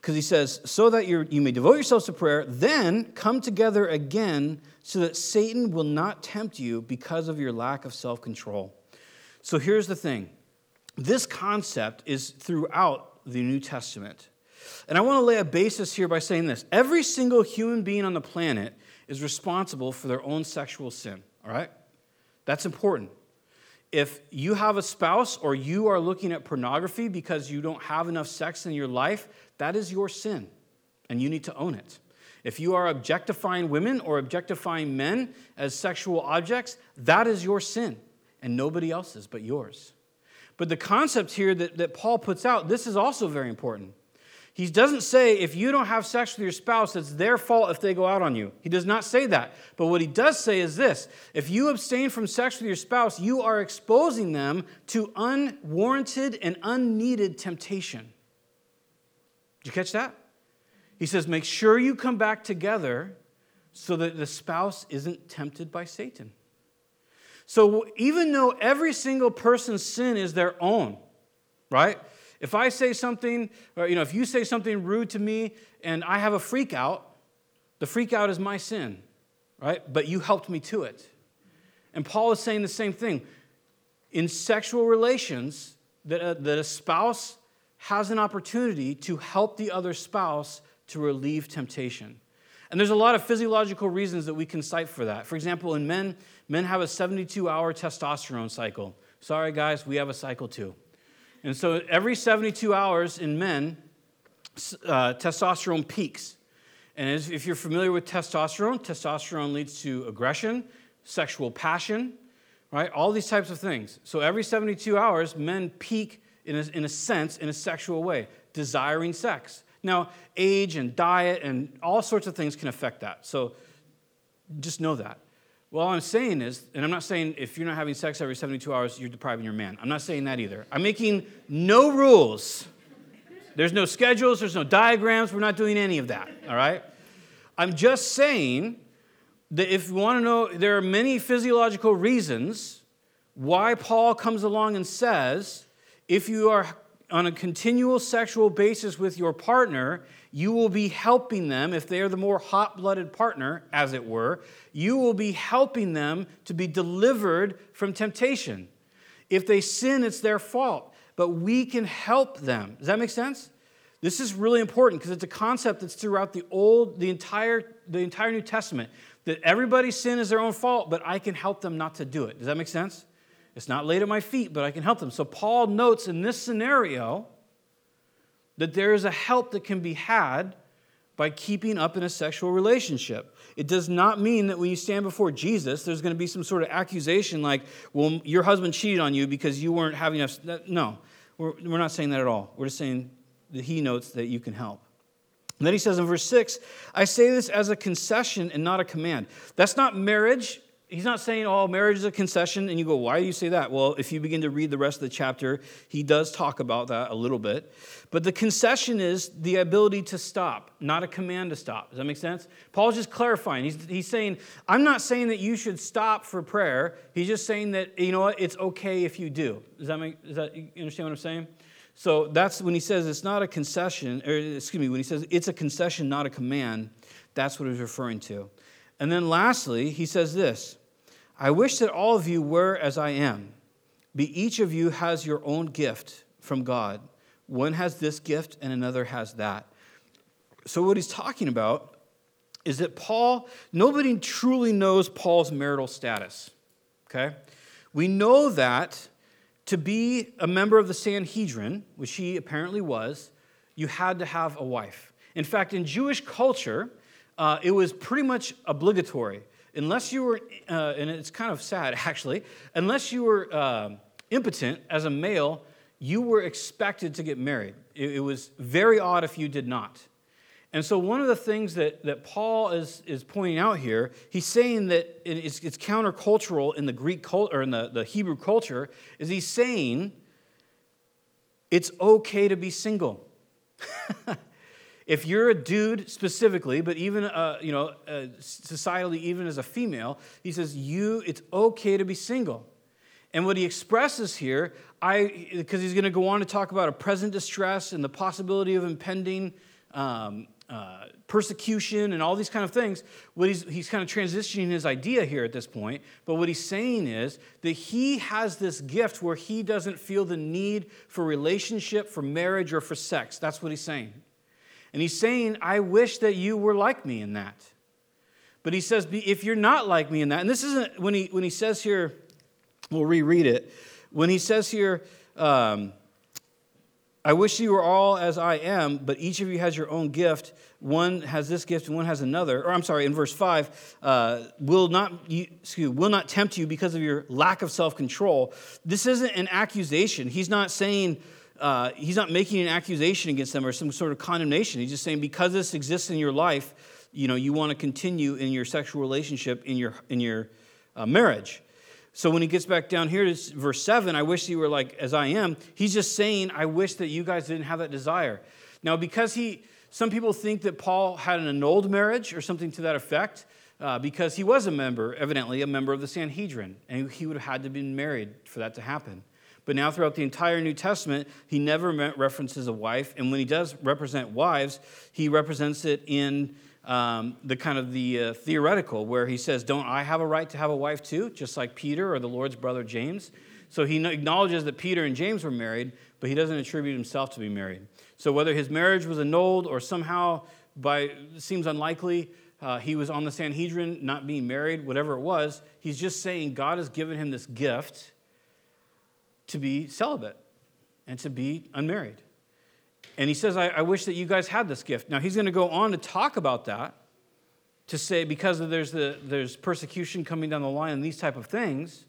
Because he says, so that you may devote yourselves to prayer, then come together again so that Satan will not tempt you because of your lack of self control. So here's the thing this concept is throughout the New Testament. And I want to lay a basis here by saying this every single human being on the planet is responsible for their own sexual sin, all right? That's important. If you have a spouse or you are looking at pornography because you don't have enough sex in your life, that is your sin, and you need to own it. If you are objectifying women or objectifying men as sexual objects, that is your sin, and nobody else's but yours. But the concept here that, that Paul puts out, this is also very important. He doesn't say if you don't have sex with your spouse, it's their fault if they go out on you. He does not say that. But what he does say is this if you abstain from sex with your spouse, you are exposing them to unwarranted and unneeded temptation. Did you catch that? He says, make sure you come back together so that the spouse isn't tempted by Satan. So even though every single person's sin is their own, right? If I say something, or you know, if you say something rude to me and I have a freak out, the freak out is my sin, right? But you helped me to it. And Paul is saying the same thing. In sexual relations, that a, that a spouse has an opportunity to help the other spouse to relieve temptation. And there's a lot of physiological reasons that we can cite for that. For example, in men, men have a 72 hour testosterone cycle. Sorry, guys, we have a cycle too. And so every 72 hours in men, uh, testosterone peaks. And if you're familiar with testosterone, testosterone leads to aggression, sexual passion, right? All these types of things. So every 72 hours, men peak in a, in a sense, in a sexual way, desiring sex. Now, age and diet and all sorts of things can affect that. So just know that. Well, I'm saying is, and I'm not saying if you're not having sex every 72 hours, you're depriving your man. I'm not saying that either. I'm making no rules. There's no schedules, there's no diagrams. We're not doing any of that, all right? I'm just saying that if you want to know, there are many physiological reasons why Paul comes along and says, if you are on a continual sexual basis with your partner, you will be helping them, if they are the more hot blooded partner, as it were, you will be helping them to be delivered from temptation. If they sin, it's their fault, but we can help them. Does that make sense? This is really important because it's a concept that's throughout the old, the entire, the entire New Testament. That everybody's sin is their own fault, but I can help them not to do it. Does that make sense? It's not laid at my feet, but I can help them. So Paul notes in this scenario that there is a help that can be had by keeping up in a sexual relationship. It does not mean that when you stand before Jesus, there's going to be some sort of accusation like, well, your husband cheated on you because you weren't having enough. No, we're, not saying that at all. We're just saying that he notes that you can help. And then he says in verse 6, I say this as a concession and not a command. That's not marriage he's not saying, oh, marriage is a concession. And you go, why do you say that? Well, if you begin to read the rest of the chapter, he does talk about that a little bit. But the concession is the ability to stop, not a command to stop. Does that make sense? Paul's just clarifying. He's, he's saying, I'm not saying that you should stop for prayer. He's just saying that, you know what, it's okay if you do. Does that make, does that, you understand what I'm saying? So that's when he says it's not a concession, or excuse me, when he says it's a concession, not a command, that's what he's referring to. And then lastly, he says this I wish that all of you were as I am. Be each of you has your own gift from God. One has this gift and another has that. So, what he's talking about is that Paul, nobody truly knows Paul's marital status. Okay? We know that to be a member of the Sanhedrin, which he apparently was, you had to have a wife. In fact, in Jewish culture, uh, it was pretty much obligatory unless you were, uh, and it's kind of sad actually, unless you were uh, impotent as a male, you were expected to get married. It, it was very odd if you did not. And so, one of the things that, that Paul is, is pointing out here, he's saying that it's, it's countercultural in the Greek culture or in the, the Hebrew culture, is he's saying it's okay to be single. if you're a dude specifically, but even uh, you know uh, societally, even as a female, he says you it's okay to be single. And what he expresses here, I because he's going to go on to talk about a present distress and the possibility of impending um, uh, persecution and all these kind of things. What he's, he's kind of transitioning his idea here at this point. But what he's saying is that he has this gift where he doesn't feel the need for relationship, for marriage, or for sex. That's what he's saying. And he's saying, I wish that you were like me in that. But he says, if you're not like me in that, and this isn't when he, when he says here, we'll reread it. When he says here, um, I wish you were all as I am, but each of you has your own gift. One has this gift and one has another. Or I'm sorry, in verse 5, uh, will, not, you, excuse, will not tempt you because of your lack of self control. This isn't an accusation. He's not saying, uh, he's not making an accusation against them or some sort of condemnation. He's just saying, because this exists in your life, you know, you want to continue in your sexual relationship, in your, in your uh, marriage. So when he gets back down here to verse 7, I wish you were like as I am, he's just saying, I wish that you guys didn't have that desire. Now, because he, some people think that Paul had an annulled marriage or something to that effect, uh, because he was a member, evidently, a member of the Sanhedrin, and he would have had to been married for that to happen. But now, throughout the entire New Testament, he never references a wife, and when he does represent wives, he represents it in um, the kind of the uh, theoretical, where he says, Don't I have a right to have a wife too, just like Peter or the Lord's brother James? So he acknowledges that Peter and James were married, but he doesn't attribute himself to be married. So whether his marriage was annulled or somehow by seems unlikely, uh, he was on the Sanhedrin, not being married, whatever it was, he's just saying God has given him this gift to be celibate and to be unmarried. And he says, I, I wish that you guys had this gift. Now, he's going to go on to talk about that, to say because there's, the, there's persecution coming down the line and these type of things.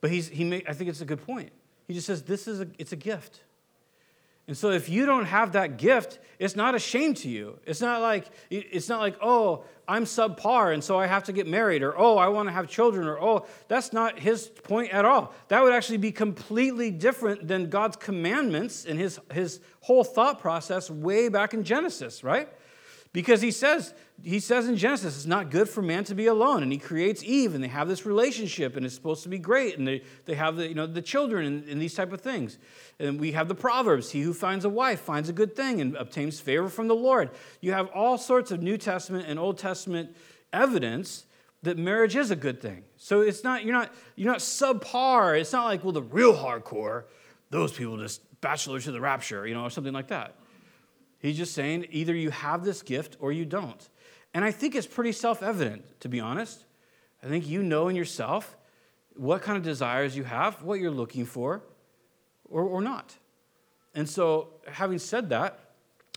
But he's, he may, I think it's a good point. He just says, this is a, it's a gift. And so if you don't have that gift, it's not a shame to you. It's not like it's not like, "Oh, I'm subpar and so I have to get married," or "Oh, I want to have children," or "Oh, that's not his point at all." That would actually be completely different than God's commandments and his his whole thought process way back in Genesis, right? Because he says, he says in Genesis, it's not good for man to be alone. And he creates Eve, and they have this relationship, and it's supposed to be great. And they, they have the, you know, the children and, and these type of things. And we have the Proverbs he who finds a wife finds a good thing and obtains favor from the Lord. You have all sorts of New Testament and Old Testament evidence that marriage is a good thing. So it's not, you're not, you're not subpar. It's not like, well, the real hardcore, those people just bachelor to the rapture, you know, or something like that. He's just saying either you have this gift or you don't. And I think it's pretty self evident, to be honest. I think you know in yourself what kind of desires you have, what you're looking for, or, or not. And so, having said that,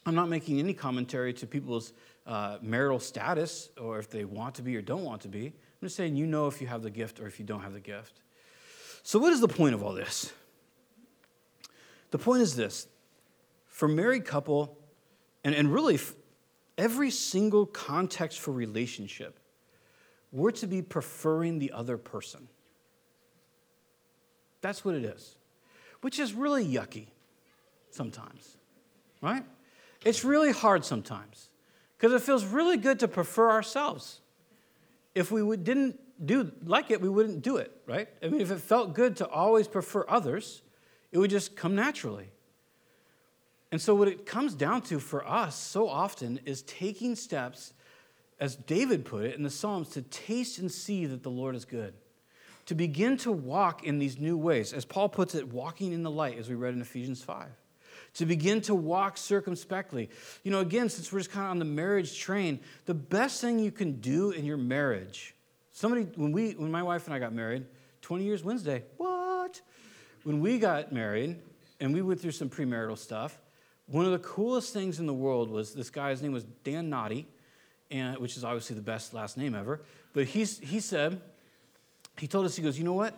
I'm not making any commentary to people's uh, marital status or if they want to be or don't want to be. I'm just saying you know if you have the gift or if you don't have the gift. So, what is the point of all this? The point is this for married couple, and, and really, every single context for relationship, we're to be preferring the other person. That's what it is, which is really yucky sometimes, right? It's really hard sometimes because it feels really good to prefer ourselves. If we didn't do like it, we wouldn't do it, right? I mean, if it felt good to always prefer others, it would just come naturally. And so, what it comes down to for us so often is taking steps, as David put it in the Psalms, to taste and see that the Lord is good. To begin to walk in these new ways. As Paul puts it, walking in the light, as we read in Ephesians 5. To begin to walk circumspectly. You know, again, since we're just kind of on the marriage train, the best thing you can do in your marriage, somebody, when, we, when my wife and I got married, 20 years Wednesday, what? When we got married, and we went through some premarital stuff, one of the coolest things in the world was this guy's name was Dan Noddy, and, which is obviously the best last name ever. But he's, he said, he told us, he goes, you know what?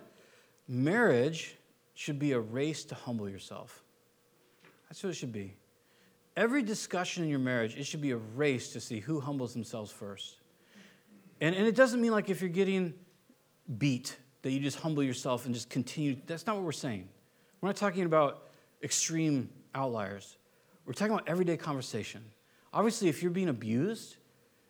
Marriage should be a race to humble yourself. That's what it should be. every discussion in your marriage, it should be a race to see who humbles themselves first. And, and it doesn't mean like if you're getting beat, that you just humble yourself and just continue. That's not what we're saying. We're not talking about extreme outliers. We're talking about everyday conversation. Obviously, if you're being abused,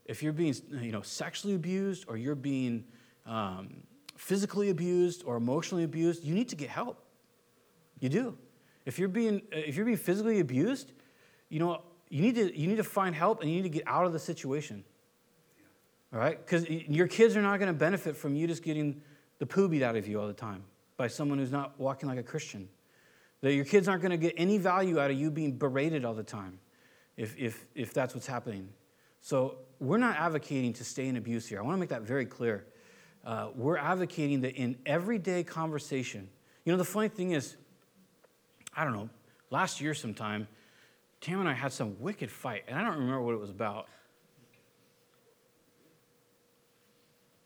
if you're being you know, sexually abused or you're being um, physically abused or emotionally abused, you need to get help. You do. If you're being, if you're being physically abused, you know, you need to, you need to find help and you need to get out of the situation. All right? Because your kids are not going to benefit from you just getting the poo beat out of you all the time by someone who's not walking like a Christian. That your kids aren't going to get any value out of you being berated all the time if, if, if that's what's happening. So we're not advocating to stay in abuse here. I want to make that very clear. Uh, we're advocating that in everyday conversation, you know, the funny thing is, I don't know, last year sometime, Tam and I had some wicked fight, and I don't remember what it was about.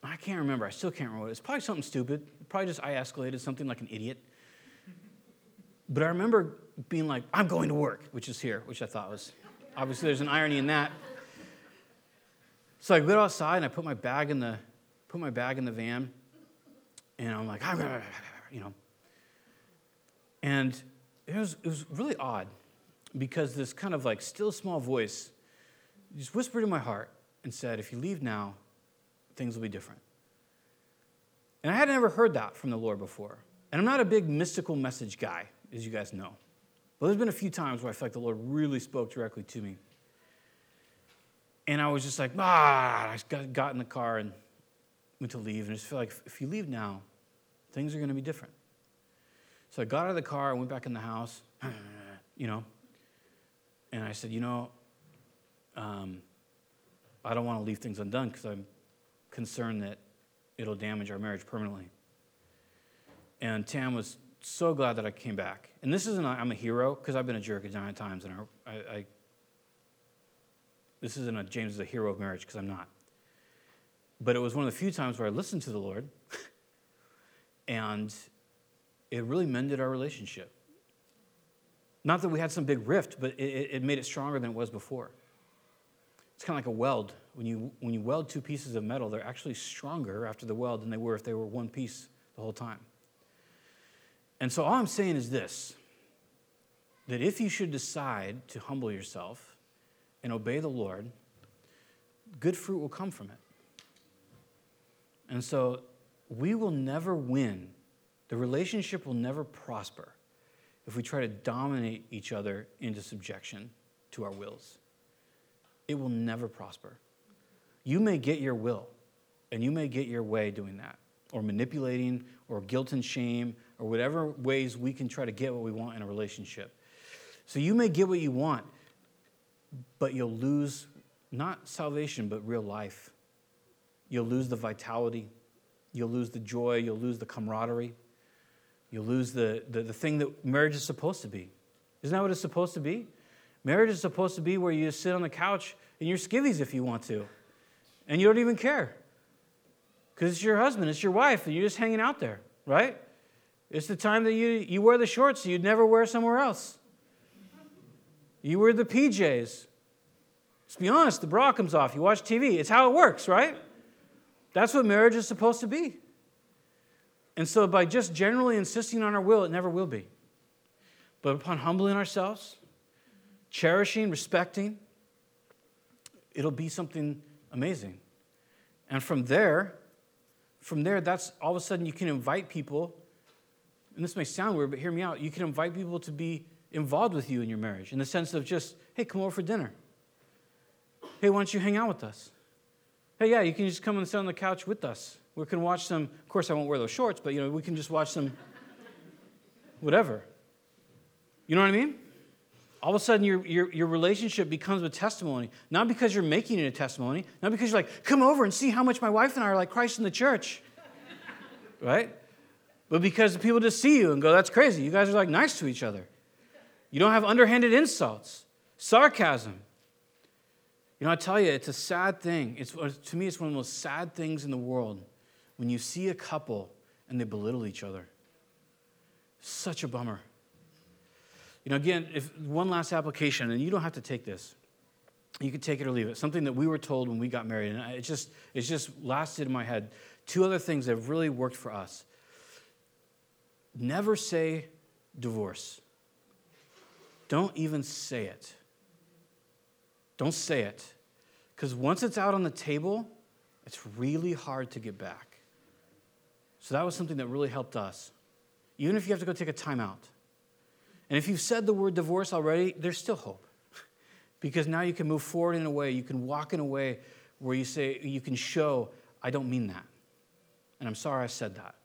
I can't remember. I still can't remember. It's probably something stupid. Probably just I escalated something like an idiot. But I remember being like, I'm going to work, which is here, which I thought was obviously there's an irony in that. So I go outside and I put my bag in the put my bag in the van, and I'm like, ah, got you know. And it was it was really odd because this kind of like still small voice just whispered in my heart and said, if you leave now, things will be different. And I had never heard that from the Lord before. And I'm not a big mystical message guy, as you guys know. But there's been a few times where I feel like the Lord really spoke directly to me. And I was just like, ah, I got, got in the car and went to leave. And I just feel like if you leave now, things are going to be different. So I got out of the car, I went back in the house, you know, and I said, you know, um, I don't want to leave things undone because I'm concerned that it'll damage our marriage permanently. And Tam was so glad that I came back. And this isn't, I'm a hero, because I've been a jerk a giant times, and I, I, this isn't a James is a hero of marriage, because I'm not. But it was one of the few times where I listened to the Lord, and it really mended our relationship. Not that we had some big rift, but it, it made it stronger than it was before. It's kind of like a weld. When you, when you weld two pieces of metal, they're actually stronger after the weld than they were if they were one piece the whole time. And so all I'm saying is this that if you should decide to humble yourself and obey the Lord, good fruit will come from it. And so we will never win, the relationship will never prosper if we try to dominate each other into subjection to our wills it will never prosper. You may get your will, and you may get your way doing that, or manipulating, or guilt and shame, or whatever ways we can try to get what we want in a relationship. So you may get what you want, but you'll lose not salvation, but real life. You'll lose the vitality, you'll lose the joy, you'll lose the camaraderie, you'll lose the, the, the thing that marriage is supposed to be. Isn't that what it's supposed to be? Marriage is supposed to be where you just sit on the couch in your skivvies if you want to, and you don't even care. Because it's your husband, it's your wife, and you're just hanging out there, right? It's the time that you, you wear the shorts you'd never wear somewhere else. You wear the PJs. Let's be honest, the bra comes off. You watch TV. It's how it works, right? That's what marriage is supposed to be. And so, by just generally insisting on our will, it never will be. But upon humbling ourselves, cherishing, respecting, it'll be something amazing. And from there, from there, that's all of a sudden you can invite people, and this may sound weird, but hear me out. You can invite people to be involved with you in your marriage in the sense of just, hey, come over for dinner. Hey, why don't you hang out with us? Hey, yeah, you can just come and sit on the couch with us. We can watch some, of course, I won't wear those shorts, but you know, we can just watch some, whatever. You know what I mean? all of a sudden your, your, your relationship becomes a testimony. Not because you're making it a testimony, not because you're like, come over and see how much my wife and I are like Christ in the church. right? But because people just see you and go, that's crazy. You guys are like nice to each other. You don't have underhanded insults, sarcasm. You know, I tell you, it's a sad thing. It's, to me, it's one of the most sad things in the world when you see a couple and they belittle each other. Such a bummer. You know, again, if one last application, and you don't have to take this. You can take it or leave it. Something that we were told when we got married, and it just it just lasted in my head. Two other things that have really worked for us. Never say divorce. Don't even say it. Don't say it. Because once it's out on the table, it's really hard to get back. So that was something that really helped us. Even if you have to go take a timeout. And if you've said the word divorce already, there's still hope. because now you can move forward in a way, you can walk in a way where you say, you can show, I don't mean that. And I'm sorry I said that.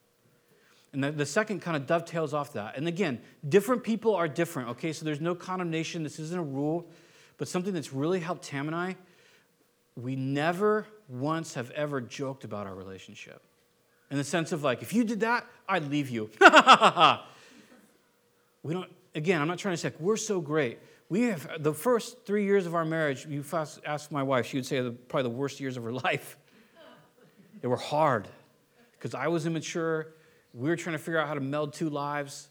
And the, the second kind of dovetails off that. And again, different people are different, okay? So there's no condemnation. This isn't a rule. But something that's really helped Tam and I, we never once have ever joked about our relationship. In the sense of like, if you did that, I'd leave you. we don't, again, I'm not trying to say, like, we're so great. We have, the first three years of our marriage, you ask my wife, she would say probably the worst years of her life. They were hard because I was immature. We were trying to figure out how to meld two lives.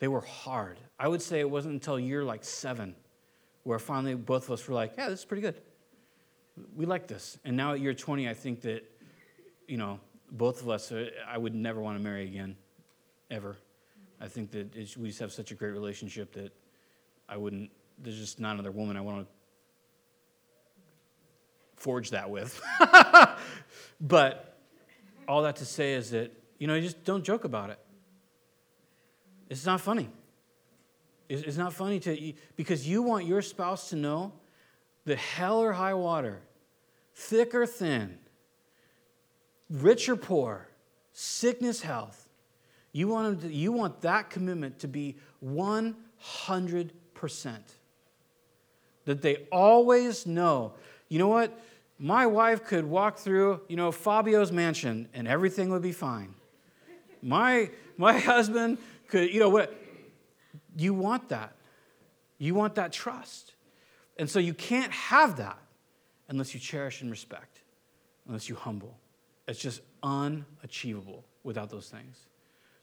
They were hard. I would say it wasn't until year like seven where finally both of us were like, yeah, this is pretty good. We like this. And now at year 20, I think that, you know, both of us, uh, I would never want to marry again, ever. I think that we just have such a great relationship that I wouldn't, there's just not another woman I want to forge that with. but all that to say is that, you know, just don't joke about it. It's not funny. It's not funny to, because you want your spouse to know that hell or high water, thick or thin, rich or poor, sickness, health, you want, to, you want that commitment to be 100%. That they always know, you know what? My wife could walk through, you know, Fabio's mansion and everything would be fine. My, my husband could, you know what? You want that. You want that trust. And so you can't have that unless you cherish and respect, unless you humble. It's just unachievable without those things.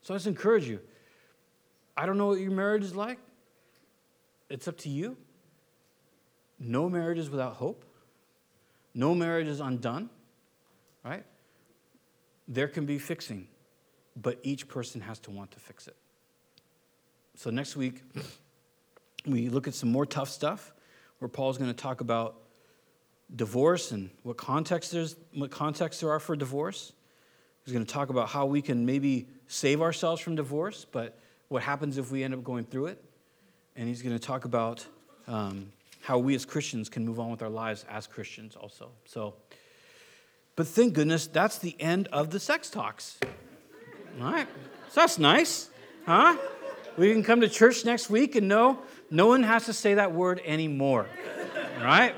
So I just encourage you. I don't know what your marriage is like. It's up to you. No marriage is without hope. No marriage is undone, right? There can be fixing, but each person has to want to fix it. So next week, we look at some more tough stuff where Paul's going to talk about divorce and what context there's what context there are for divorce. He's going to talk about how we can maybe save ourselves from divorce, but what happens if we end up going through it. And he's going to talk about um, how we as Christians can move on with our lives as Christians also. So, but thank goodness that's the end of the sex talks. All right, so that's nice, huh? We can come to church next week and know no one has to say that word anymore. All right?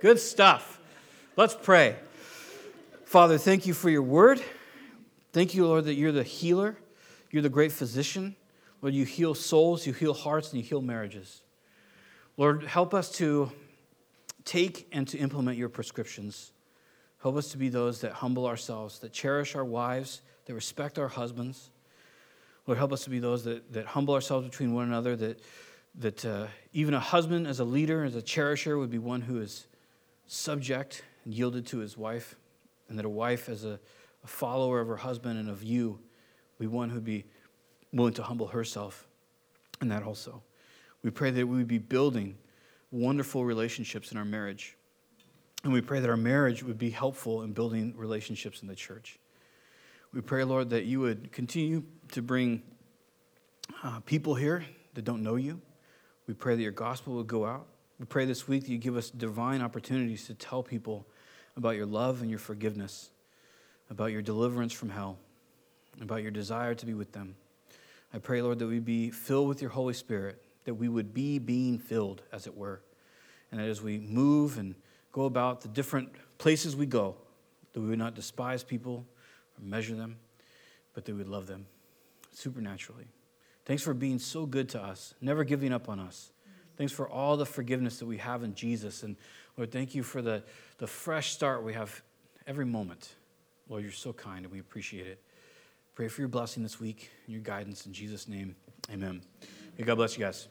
Good stuff. Let's pray. Father, thank you for your word. Thank you, Lord, that you're the healer. You're the great physician. Lord, you heal souls, you heal hearts, and you heal marriages. Lord, help us to take and to implement your prescriptions. Help us to be those that humble ourselves, that cherish our wives, that respect our husbands Lord, help us to be those that, that humble ourselves between one another, that, that uh, even a husband as a leader, as a cherisher, would be one who is subject and yielded to his wife, and that a wife as a, a follower of her husband and of you be one who'd be willing to humble herself in that also. We pray that we would be building wonderful relationships in our marriage. And we pray that our marriage would be helpful in building relationships in the church. We pray, Lord, that you would continue to bring uh, people here that don't know you. We pray that your gospel would go out. We pray this week that you give us divine opportunities to tell people about your love and your forgiveness, about your deliverance from hell, about your desire to be with them. I pray, Lord, that we be filled with your Holy Spirit, that we would be being filled, as it were. And that as we move and go about the different places we go, that we would not despise people measure them, but that we would love them supernaturally. Thanks for being so good to us, never giving up on us. Thanks for all the forgiveness that we have in Jesus. And Lord, thank you for the, the fresh start we have every moment. Lord, you're so kind and we appreciate it. Pray for your blessing this week and your guidance in Jesus' name. Amen. May God bless you guys.